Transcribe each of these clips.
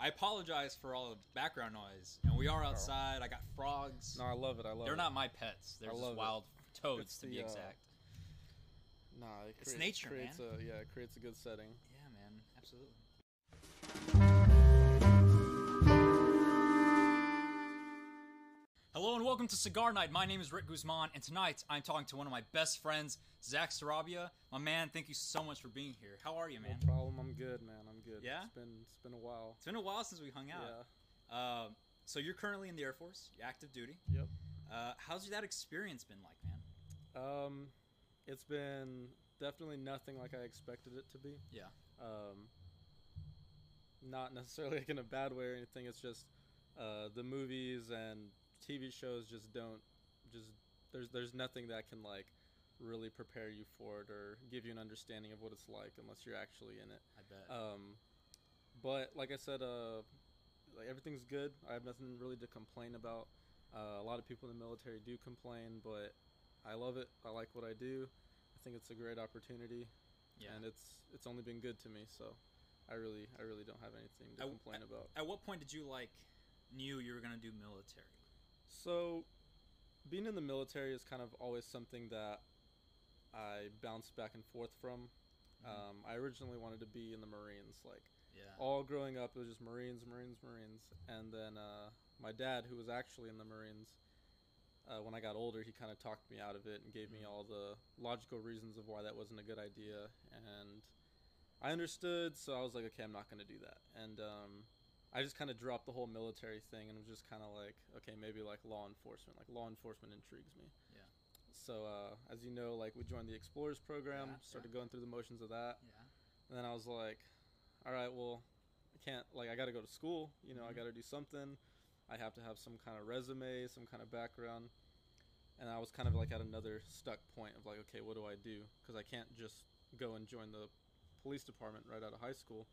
I apologize for all the background noise, and we are outside. I got frogs. No, I love it. I love it. They're it. not my pets. They're I just love wild toads, It's to be the, uh, exact. Nah, it It's creates, nature, creates man. A, yeah, it creates a good setting. Yeah, man, absolutely. Hello and welcome to Cigar Night. My name is Rick Guzman, and tonight I'm talking to one of my best friends, Zach Sarabia. My man, thank you so much for being here. How are you, man? No problem. I'm good, man. I'm good. Yeah? It's been it's been a while. It's been a while since we hung out. Yeah. Uh, so you're currently in the Air Force, active duty. Yep. Uh, how's that experience been like, man? Um, it's been definitely nothing like I expected it to be. Yeah. Um, not necessarily like in a bad way or anything. It's just uh, the movies and TV shows just don't just there's there's nothing that can like really prepare you for it or give you an understanding of what it's like unless you're actually in it. I bet. Um, but like I said, uh, like everything's good. I have nothing really to complain about. Uh, a lot of people in the military do complain, but I love it. I like what I do. I think it's a great opportunity, yeah. and it's it's only been good to me. So I really I really don't have anything to I- complain about. At what point did you like knew you were gonna do military? So, being in the military is kind of always something that I bounce back and forth from. Mhm. Um, I originally wanted to be in the Marines, like Yeah. all growing up it was just marines marines marines and then uh, my dad who was actually in the marines uh, when i got older he kind of talked me out of it and gave me Mhm. all the logical reasons of why that wasn't a good idea and i understood so i was like okay i'm not going to do that and um, i just kind of dropped the whole military thing and was just kind of like okay maybe like law enforcement like law enforcement intrigues me Yeah. so uh, as you know like we joined the explorers program Yeah, started yeah. going through the motions of that Yeah. and then I was like, all right, well, I can't, like, I got to go to school. You know, I Mhm. got to do something. I have to have some kind of resume, some kind of background. And I was kind of like at another stuck point of like, okay, what do I do? Because I can't just go and join the police department right out of high school.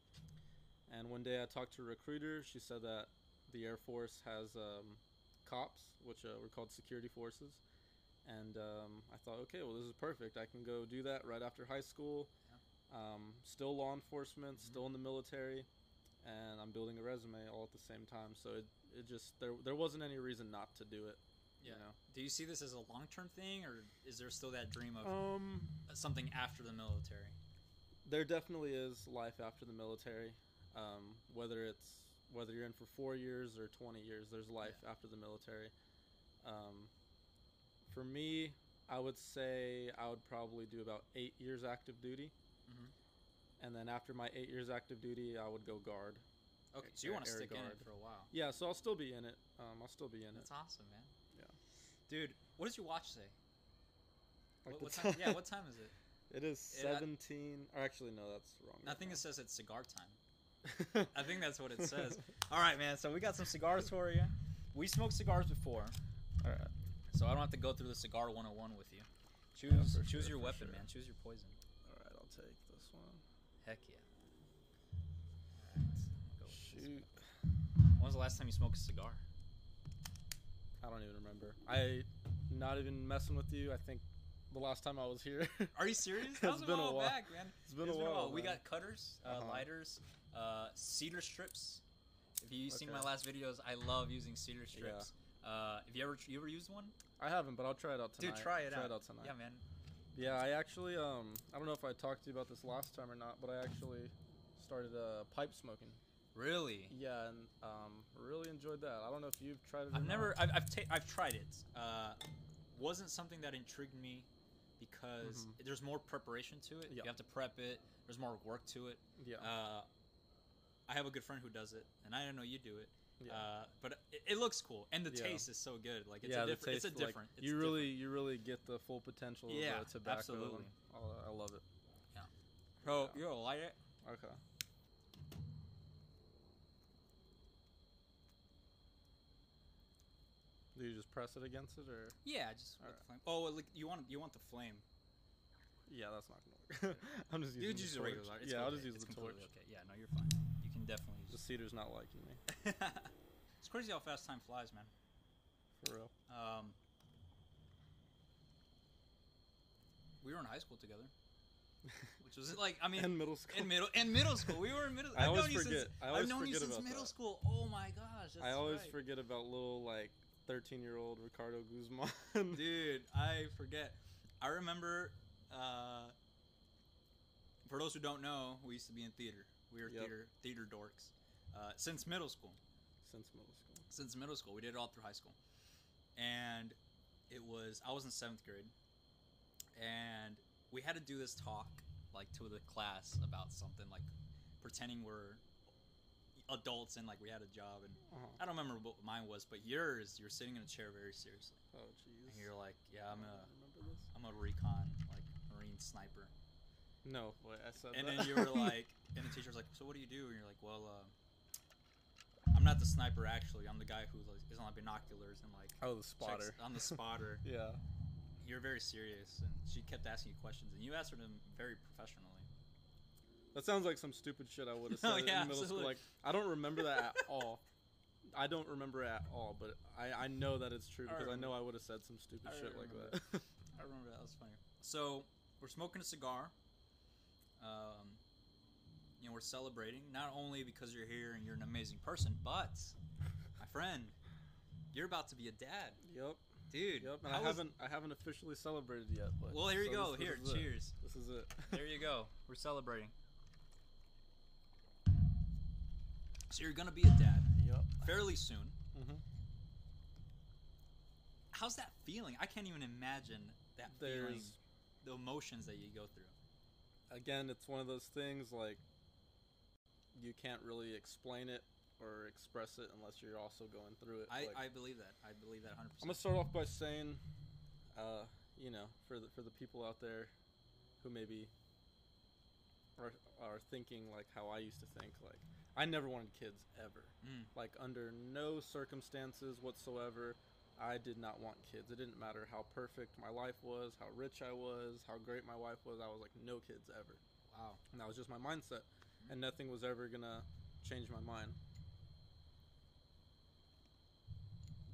And one day I talked to a recruiter. She said that the Air Force has um, cops, which uh, were called security forces. And um, I thought, okay, well, this is perfect. I can go do that right after high school. Um, still law enforcement, still in the military, and I'm building a resume all at the same time. So it, it just there there wasn't any reason not to do it. Yeah. You know. Do you see this as a long term thing, or is there still that dream of Um, something after the military? there definitely is life after the military. Um, whether it's whether you're in for four years or 20 years, there's life Yeah. after the military. Um, for me, I would say I would probably do about eight years active duty, Mhm. and then after my eight years active duty, I would go guard. Okay, so you want to stick in it for a while. Yeah, so I'll still be in it. Um, I'll still be in That's it. That's awesome, man. Yeah. Dude, what does your watch say? Like what, what time? Yeah, what time is it? It is Yeah, I- 17. Or actually, no, that's wrong. I think it says it's cigar time. I think that's what it says. All right, man. So we got some cigars for you. We smoked cigars before, All right. so I don't have to go through the cigar 101 with you. Choose for choose sure, your weapon, sure. man. Choose your poison. All right, I'll take this one. Heck yeah. Right, go Shoot. When was the last time you smoked a cigar? I don't even remember. I not even messing with you. I think the last time I was here. Are you serious? It's That was a been a while while. back, man. It's been a while, We man. got cutters, uh, Uh-huh. lighters, uh, cedar strips. If you've seen Okay. my last videos, I love using cedar strips. Uh, have you ever you ever used one? I haven't, but I'll try it out tonight. Dude, try it try out. it out tonight. Yeah, man. Yeah, I actually um I don't know if I talked to you about this last time or not, but I actually started uh, pipe smoking. Really? Yeah, and um really enjoyed that. I don't know if you've tried it. I've not. never. I've I've, ta- I've tried it. Uh, wasn't something that intrigued me because Mhm. there's more preparation to it. Yeah. You have to prep it. There's more work to it. Yeah. Uh, I have a good friend who does it, and I don't know you do it. Yeah. Uh, but it, it looks cool, and the Yeah. taste is so good. Like it's yeah, a different. taste, it's a like, different. it's you really, different. you really get the full potential Yeah, of the tobacco. absolutely. I love it. Bro, yeah. you gonna light it? Okay. Do you just press it against it, or Yeah, just with Alright. the flame. Oh, like, you want you want the flame? yeah, that's not gonna work. I'm just You using just use the regular. It's yeah, I'll just use it's the torch. Okay. Yeah, no, you're fine. Definitely The cedar's not liking me, it's crazy how fast time flies, man. for real. Um, we were in high school together. which was like I mean in middle school. in middle in middle school. We were in middle. I I've always known you forget- since I always have known you since about middle that. school. Oh my gosh, I always right. forget about little like 13 year old Ricardo Guzman. Dude, I forget. I remember. Uh, for those who don't know, we used to be in theater. We were Yep. theater theater dorks uh, since middle school. Since middle school. Since middle school, we did it all through high school, and it was I was in seventh grade, and we had to do this talk like to the class about something like pretending we're adults and like we had a job and Uh-huh. I don't remember what mine was, but yours, you're sitting in a chair very seriously. Oh jeez. And you're like, yeah, I'm a, don't remember this. I'm a recon, like marine sniper. No, wait, I said And that. then you were like, and the teacher's like, so what do you do? And you're like, well, uh, I'm not the sniper actually. I'm the guy who like, is on binoculars and like. oh, the checks- spotter. I'm the spotter. yeah. You're very serious, and she kept asking you questions, and you answered them very professionally. That sounds like some stupid shit I would have said No, yeah, in middle school. Like, I don't remember that at all. I don't remember it at all, but I, I know that it's true because I, know. I would have said some stupid I shit like that. I remember that. That was funny. So we're smoking a cigar. Um, you know, we're celebrating not only because you're here and you're an amazing person, but my friend, you're about to be a dad, yep, dude. yep. And I was- haven't I haven't officially celebrated yet. But Well, here you so go. this- this here, is it. cheers. This is it. There you go. We're celebrating. So you're gonna be a dad Yep. fairly soon. hmm How's that feeling? I can't even imagine that feeling, the emotions that you go through. Again, it's one of those things like you can't really explain it or express it unless you're also going through it. I, Like, I believe that. I believe that 100%. I'm gonna start off by saying, uh, you know, for the for the people out there who maybe are are thinking like how I used to think, like I never wanted kids ever. Mm. Like under no circumstances whatsoever, I did not want kids. It didn't matter how perfect my life was, how rich I was, how great my wife was. I was like no kids ever. Wow. And that was just my mindset. And nothing was ever gonna change my mind.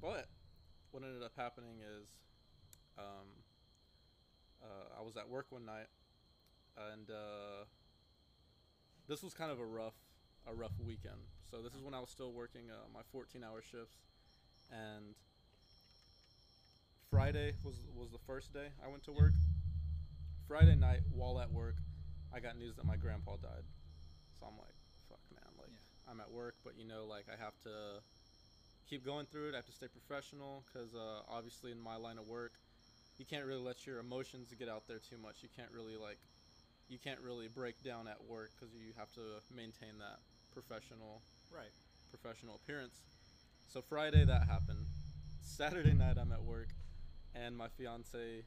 But what ended up happening is um, uh, I was at work one night and uh, this was kind of a rough a rough weekend. So this is when I was still working uh, my 14 hour shifts and Friday was was the first day I went to work. Friday night, while at work, I got news that my grandpa died. So I'm like, fuck, man. Like, Yeah. I'm at work, but you know, like, I have to keep going through it. I have to stay professional because uh, obviously, in my line of work, you can't really let your emotions get out there too much. You can't really like, you can't really break down at work because you have to maintain that professional Right. professional appearance. So Friday that happened. Saturday night I'm at work and my fiance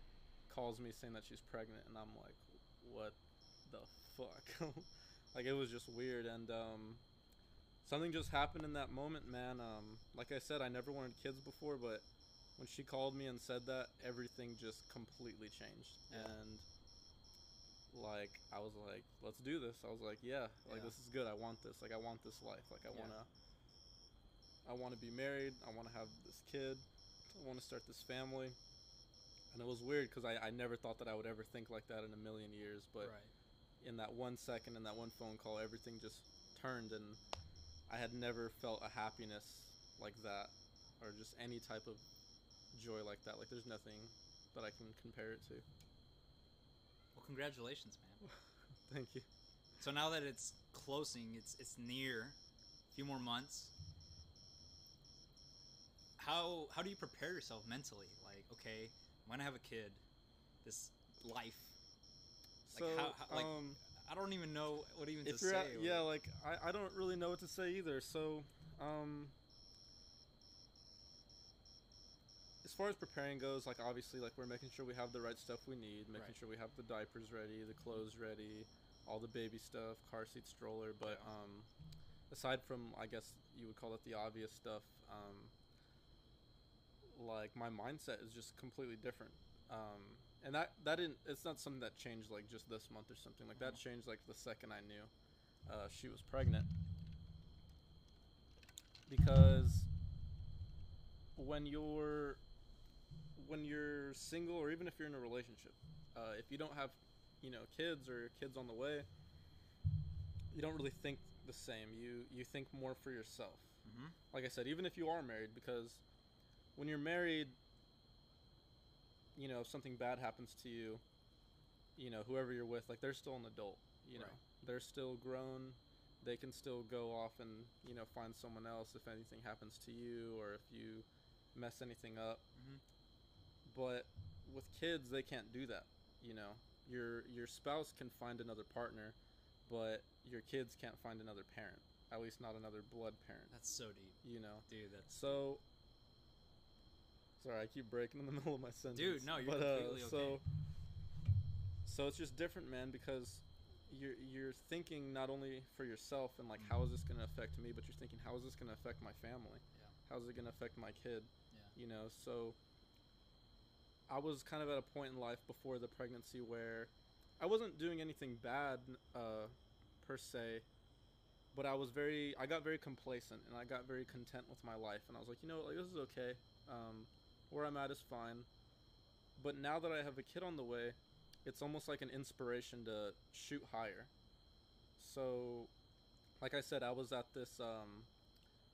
calls me saying that she's pregnant and I'm like, what the fuck? like it was just weird and um something just happened in that moment, man. Um like I said I never wanted kids before, but when she called me and said that, everything just completely changed. Yeah. And like I was like, let's do this. I was like, yeah, like Yeah. this is good. I want this. Like I want this life. Like I Yeah. wanna I wanna be married. I wanna have this kid. I wanna start this family. And it was weird because I, I never thought that I would ever think like that in a million years. But right. in that one second, in that one phone call, everything just turned, and I had never felt a happiness like that, or just any type of joy like that. Like there's nothing that I can compare it to. Well, congratulations, man. Thank you. So now that it's closing, it's it's near, a few more months. How how do you prepare yourself mentally? Like, okay, I'm have a kid, this life. Like, So, how- how- like, um, I don't even know what even to say. at, yeah, like I, I don't really know what to say either. So, um, as far as preparing goes, like obviously, like we're making sure we have the right stuff we need, making Right. sure we have the diapers ready, the clothes ready, all the baby stuff, car seat, stroller. But um, aside from, I guess you would call it the obvious stuff, um, like my mindset is just completely different. Um, and that that didn't. It's not something that changed like just this month or something. Like that Mhm. changed like the second I knew uh, she was pregnant. Because when you're when you're single or even if you're in a relationship, uh, if you don't have you know kids or kids on the way, you don't really think the same. You you think more for yourself. Mm-hmm. Like I said, even if you are married, because when you're married, you know, if something bad happens to you, you know, whoever you're with, like they're still an adult. You know, Right. they're still grown. They can still go off and you know find someone else if anything happens to you or if you mess anything up. Mhm. But with kids, they can't do that. You know, your your spouse can find another partner, but your kids can't find another parent. At least not another blood parent. That's so deep, You know. dude. That's So, sorry, I keep breaking in the middle of my sentence. Dude, no, you're but, uh, completely okay. So, so it's just different, man, because you're you're thinking not only for yourself and like how is this going to affect me, but you're thinking how is this going to affect my family? Yeah. How is it going to affect my kid? Yeah. You know, so I was kind of at a point in life before the pregnancy where I wasn't doing anything bad uh, per se, but I was very I got very complacent and I got very content with my life and I was like, you know, like this is okay. Um, where I'm at is fine. But now that I have a kid on the way, it's almost like an inspiration to shoot higher. So, like I said, I was at this um,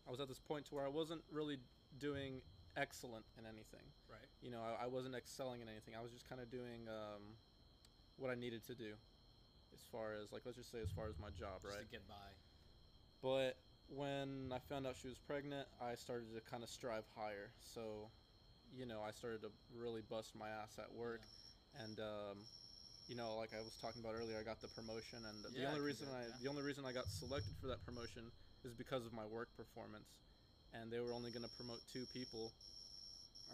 I was at this point to where I wasn't really doing excellent in anything. Right. You know, I, I wasn't excelling in anything. I was just kind of doing um, what I needed to do, as far as like let's just say as far as my job, Just right? to get by. But when I found out she was pregnant, I started to kind of strive higher. So, you know, I started to really bust my ass at work, and um, you know, like I was talking about earlier, I got the promotion, and the Yeah, only reason I yeah. the only reason I got selected for that promotion is because of my work performance, and they were only going to promote two people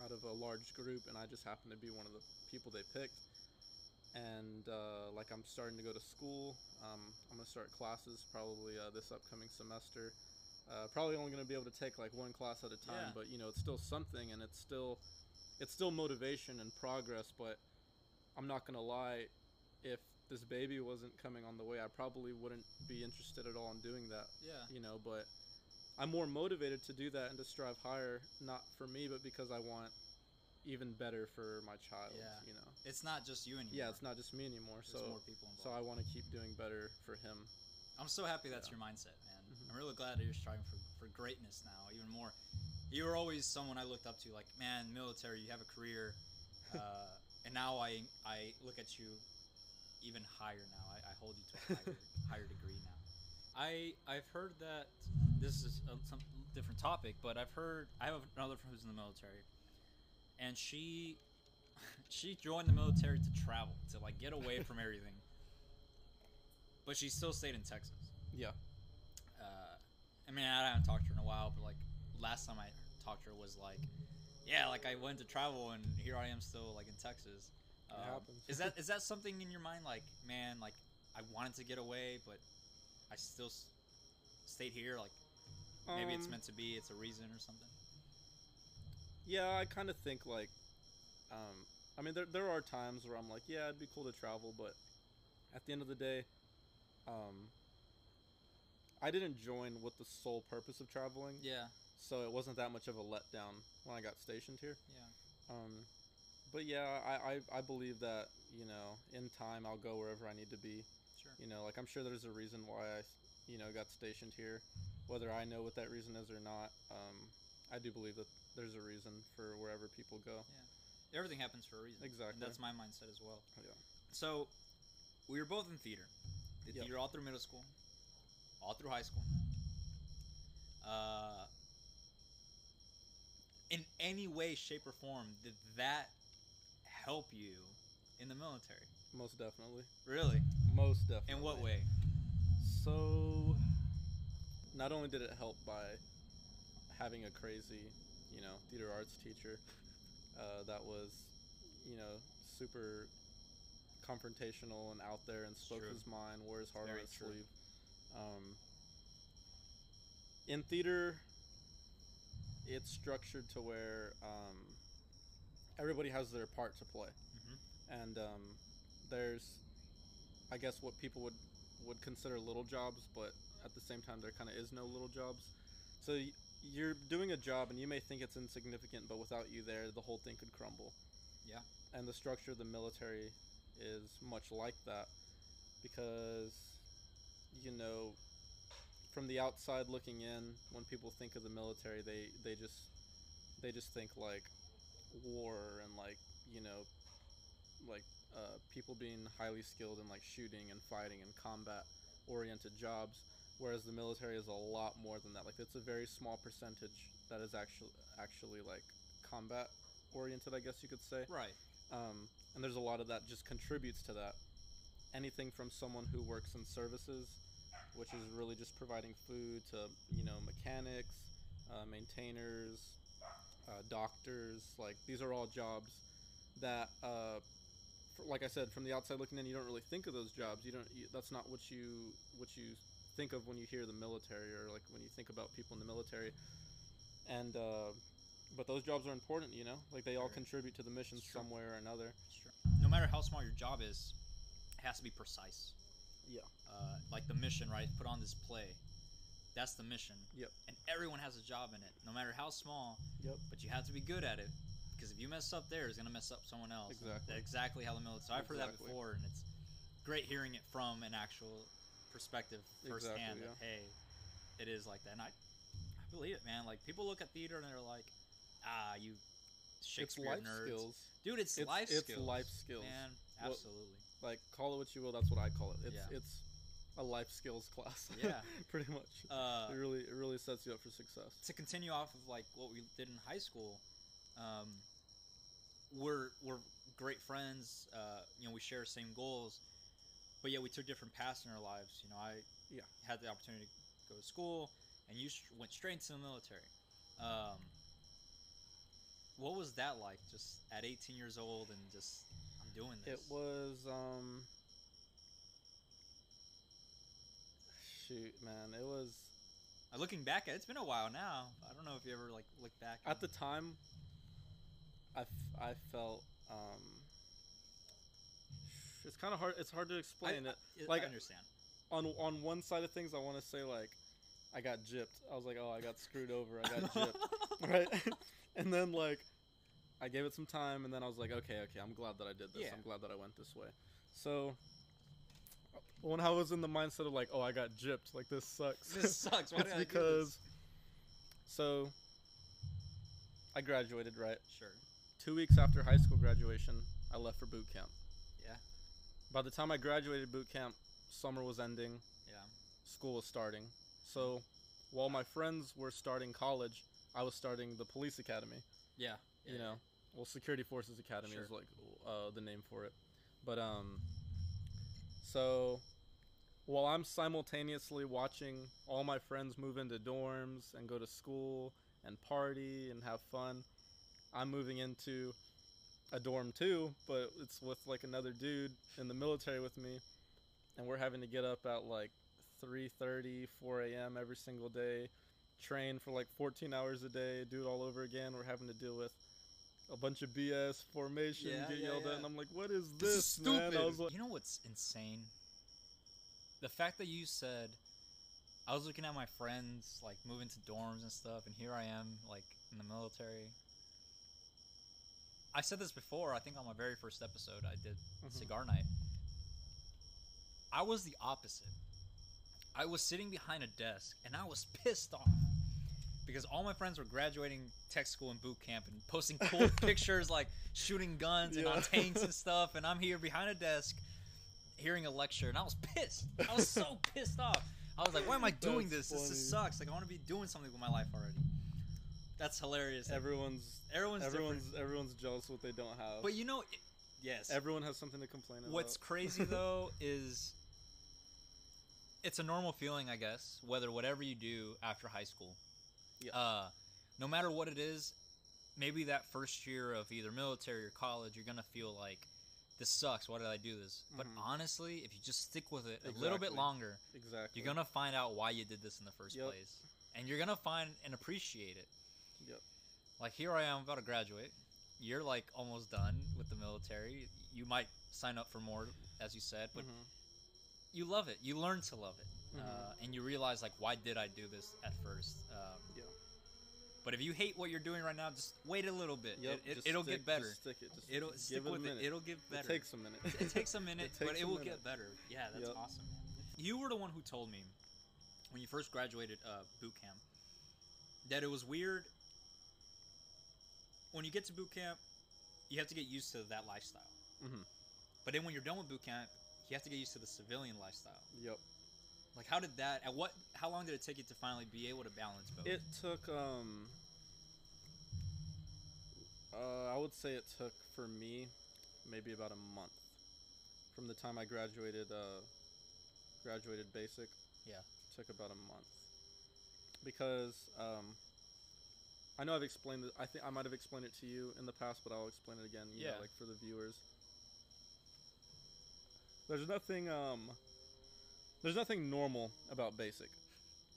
out of a large group, and I just happened to be one of the people they picked. And uh, like I'm starting to go to school. Um, I'm gonna start classes probably uh, this upcoming semester. Uh, probably only gonna be able to take like one class at a time, Yeah. but you know it's still something, and it's still it's still motivation and progress. But I'm not gonna lie, if this baby wasn't coming on the way, I probably wouldn't be interested at all in doing that. Yeah. You know, but I'm more motivated to do that and to strive higher, not for me, but because I want even better for my child. Yeah. You know. It's not just you anymore. Yeah, it's not just me anymore. There's so more people involved. so I want to keep doing better for him. I'm so happy that's Yeah. your mindset, man. Mhm. I'm really glad that you're striving for, for greatness now, even more. You were always someone I looked up to, like, man, military, you have a career, uh, and now I I look at you even higher now. I, I hold you to a higher higher degree now. I I've heard that this is a, some different topic, but I've heard I have another friend who's in the military, and she she joined the military to travel to like get away from everything, but she still stayed in Texas Yeah. uh, I mean, I haven't talked to her in a while, but like last time I talked to her was like, yeah, like I went to travel and here I am still like in Texas. It Um, happens. is that is that something in your mind? Like, man, like I wanted to get away, but I still s- stayed here. Like maybe it's Um, meant to be. It's a reason or something. Yeah, I kind of think like, um, I mean, there there are times where I'm like, yeah, it'd be cool to travel, but at the end of the day, um, I didn't join with the sole purpose of traveling, Yeah, so it wasn't that much of a letdown when I got stationed here. yeah, Um, but yeah, I, I I believe that you know in time I'll go wherever I need to be. sure. You know, like I'm sure there's a reason why I, you know, got stationed here. Whether I know what that reason is or not, um, I do believe that there's a reason for wherever people go. Yeah. Everything happens for a reason. And Exactly. that's my mindset as well. Yeah. So, we were both in theater. Yep. theater all through middle school, all through high school. Uh, in any way, shape, or form, did that help you in the military? Most definitely. Really? Most definitely. In what way? So, not only did it help by having a crazy, you know, theater arts teacher uh, that was, you know, super confrontational and out there and spoke true. his mind, wore his heart Very on his true. sleeve. Um, in theater, it's structured to where um, everybody has their part to play Mm-hmm. and um, there's i guess what people would would consider little jobs but at the same time there kind of is no little jobs so you're doing a job and you may think it's insignificant but without you there the whole thing could crumble Yeah. and the structure of the military is much like that because you know from the outside looking in when people think of the military they they just they just think like war and like you know like uh, people being highly skilled in like shooting and fighting and combat oriented jobs whereas the military is a lot more than that like it's a very small percentage that is actually actually like combat oriented i guess you could say Right. Um, and there's a lot of that just contributes to that. Anything from someone who works in services which is really just providing food to you know mechanics uh, maintainers uh, doctors like these are all jobs that uh, for, like i said from the outside looking in you don't really think of those jobs. You don't you, that's not what you what you think of when you hear the military or like when you think about people in the military. And uh, but those jobs are important you know like they all contribute to the mission some way or another. No matter how small your job is, it has to be precise. Yeah. Uh, like the mission, right? Put on this play. That's the mission. Yep. And everyone has a job in it, no matter how small. Yep. But you have to be good at it, because if you mess up there, it's gonna mess up someone else. Exactly. That's exactly how the military. So I've heard that before, and it's great hearing it from an actual perspective firsthand. Exactly, That hey, it is like that, and I, I believe it, man. Like people look at theater and they're like, ah, you it's Shakespeare life nerds. skills Dude, it's, It's- life it's skills. life skills. Man, absolutely. like call it what you will that's what i call it it's Yeah. it's a life skills class Yeah. pretty much Uh, it really it really sets you up for success to continue off of like what we did in high school, um, we're we're great friends. Uh, you know, we share the same goals, but yeah, we took different paths in our lives. You know, I Yeah. had the opportunity to go to school, and you sh- went straight into the military. Um, what was that like? Just at 18 years old, and just I'm doing this. it was um shoot man it was Uh, looking back at it, it's been a while now. I don't know if you ever like look back at the time i, f- I felt um it's kind of hard it's hard to I, explain it I- like- I understand. on on one side of things i want to say like i got gypped i was like oh i got screwed over i got gypped right? and then like I gave it some time, and then I was like, okay, okay, I'm glad that I did this. Yeah. I'm glad that I went this way. So when I was in the mindset of like, oh, I got gypped, like this sucks. This sucks. Why did I do because this? so I graduated right Sure. two weeks after high school graduation. I left for boot camp. Yeah. By the time I graduated boot camp, summer was ending. Yeah. school was starting. So while my friends were starting college, I was starting the police academy. Yeah. You yeah, know, well, security forces academy Sure. is like uh, the name for it. But um, so while I'm simultaneously watching all my friends move into dorms and go to school and party and have fun, I'm moving into a dorm too, but it's with like another dude in the military with me, and we're having to get up at like 3:30, 4 a.m. every single day, train for like 14 hours a day, do it all over again. We're having to deal with a bunch of BS formation, Yeah, get yeah, yelled yeah. at, and I'm like, what is This this, is man? I stupid. was like, you know what's insane? The fact that you said I was looking at my friends like moving to dorms and stuff, and here I am like in the military. I said this before. I think on my very first episode I did Mhm. cigar night. I was the opposite. I was sitting behind a desk and I was pissed off because all my friends were graduating tech school and boot camp and posting cool pictures like shooting guns and on tanks and stuff and I'm here behind a desk hearing a lecture and I was pissed. I was so pissed off. I was like, why am I doing That's this? This just sucks. Like I want to be doing something with my life already. That's hilarious. everyone's everyone's everyone's different. everyone's jealous what they don't have. But you know, it, yes. everyone has something to complain about. What's crazy though is it's a normal feeling, I guess, whether whatever you do after high school. Yeah. Uh, no matter what it is, maybe that first year of either military or college, you're gonna feel like this sucks. Why did I do this? But Mhm. honestly, if you just stick with it a little bit longer, exactly? you're gonna find out why you did this in the first Yep. place, and you're gonna find and appreciate it. Yep. Like here I am about to graduate. You're like almost done with the military. You might sign up for more, as you said, but Mhm. you love it. You learn to love it, uh, Mhm. and you realize like, why did I do this at first? Um. But if you hate what you're doing right now, just wait a little bit. Yep, it, will get better. Stick it. Just It'll give stick it a with it. It'll get better. It takes a minute. It takes a minute, but it will minute. get better. Yeah, that's Yep. awesome. You were the one who told me when you first graduated uh, boot camp that it was weird. When you get to boot camp, you have to get used to that lifestyle. Mhm. But then when you're done with boot camp, you have to get used to the civilian lifestyle. Yep. Like, how did that? At what? How long did it take you to finally be able to balance both? It took um uh, I would say it took for me maybe about a month from the time I graduated uh graduated basic. Yeah. Took about a month. Because um I know I've explained it I think I might have explained it to you in the past, but I'll explain it again, you know, Yeah. like for the viewers. There's nothing um there's nothing normal about basic.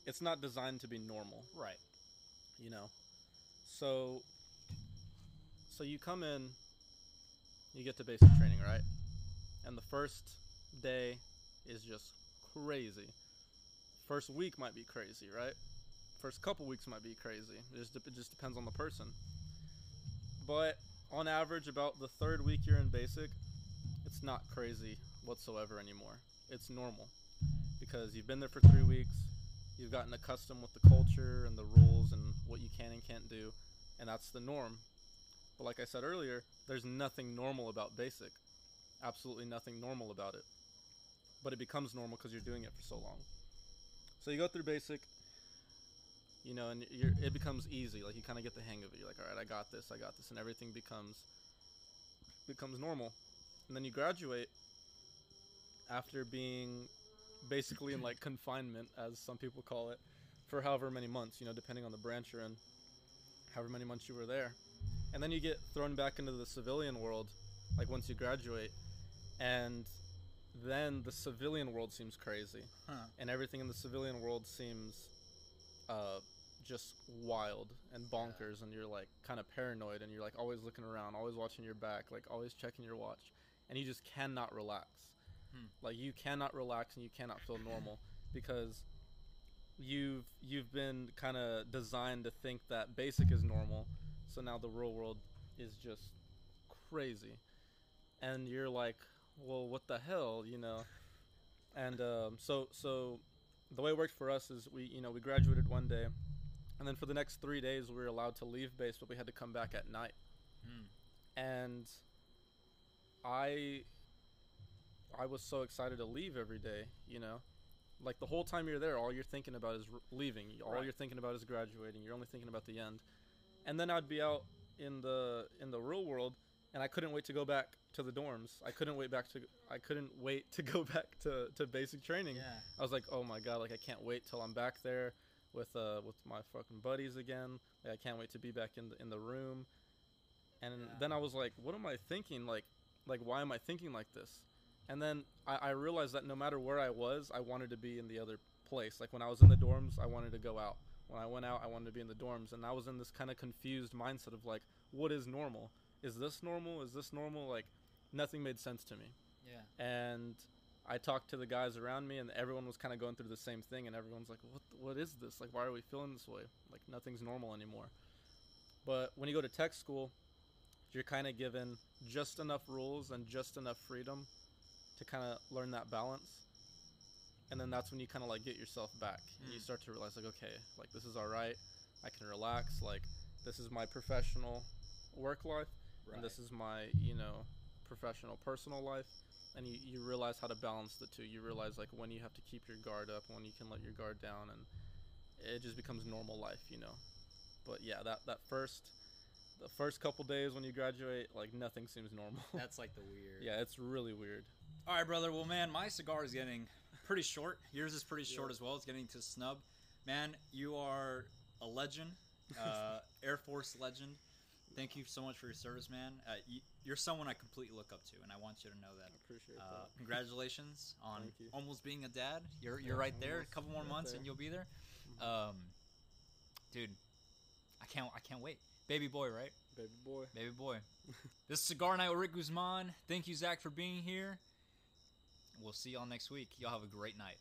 It's not designed to be normal. Right. you know? So so you come in you get to basic training right? And the first day is just crazy. First week might be crazy right? First couple weeks might be crazy. It just, it just depends on the person. But on average about the third week you're in basic it's not crazy whatsoever anymore. It's normal because you've been there for three weeks you've gotten accustomed with the culture and the rules and what you can and can't do and that's the norm. But like i said earlier there's nothing normal about basic. Absolutely nothing normal about it. But it becomes normal because you're doing it for so long. So you go through basic you know and it becomes easy. Like you kind of get the hang of it. You're like all right i got this i got this and everything becomes becomes normal. And then you graduate after being basically in like confinement, as some people call it, for however many months, you know, depending on the branch you're in, however many months you were there. And then you get thrown back into the civilian world, like once you graduate, and then the civilian world seems crazy, Huh. and everything in the civilian world seems uh, just wild and bonkers, and you're like kind of paranoid, and you're like always looking around, always watching your back, like always checking your watch, and you just cannot relax. Hmm. Like you cannot relax and you cannot feel normal because you've you've been kind of designed to think that basic is normal. So now the real world is just crazy, and you're like, well, what the hell, you know? And um, so so the way it worked for us is we you know we graduated one day, and then for the next three days we were allowed to leave base, but we had to come back at night. Hmm. And I I was so excited to leave every day, you know. Like the whole time you're there, all you're thinking about is r- leaving. All Right. you're thinking about is graduating. You're only thinking about the end. And then I'd be out in the in the real world, and I couldn't wait to go back to the dorms. I couldn't wait back to I couldn't wait to go back to, to basic training. Yeah. I was like, oh my god, like I can't wait till I'm back there with uh with my fucking buddies again. Like, I can't wait to be back in the in the room. And Yeah. then I was like, what am I thinking? Like like why am I thinking like this? And then I, I realized that no matter where I was, I wanted to be in the other place. Like when I was in the dorms, I wanted to go out. When I went out, I wanted to be in the dorms. And I was in this kind of confused mindset of like, what is normal? Is this normal? Is this normal? Like nothing made sense to me Yeah. and I talked to the guys around me, and everyone was kind of going through the same thing, and everyone's like, "What? What is this? Like, why are we feeling this way? Like, nothing's normal anymore." But when you go to tech school, you're kind of given just enough rules and just enough freedom to kind of learn that balance, and then that's when you kind of like get yourself back, and you Mm. start to realize like, okay, like this is all right. I can relax. Like, this is my professional work life and this is my you know professional personal life and you, you realize how to balance the two you realize like when you have to keep your guard up when you can let your guard down and it just becomes normal life you know but yeah that that first the first couple days when you graduate like nothing seems normal That's like the weird. yeah it's really weird All right, brother. Well, man, my cigar is getting pretty short. Yours is pretty short Yeah. as well. It's getting to snub. Man, you are a legend, uh, Air Force legend. Thank you so much for your service, man. Uh, y- you're someone I completely look up to, and I want you to know that. appreciate Uh, congratulations on almost being a dad. You're you're Yeah, right there. A couple more Right months, there. and you'll be there. Mhm. Um, dude, I can't I can't wait. Baby boy, right? baby boy Baby boy. this is Cigar Night with Rick Guzman. Thank you, Zach, for being here. We'll see y'all next week. Y'all have a great night.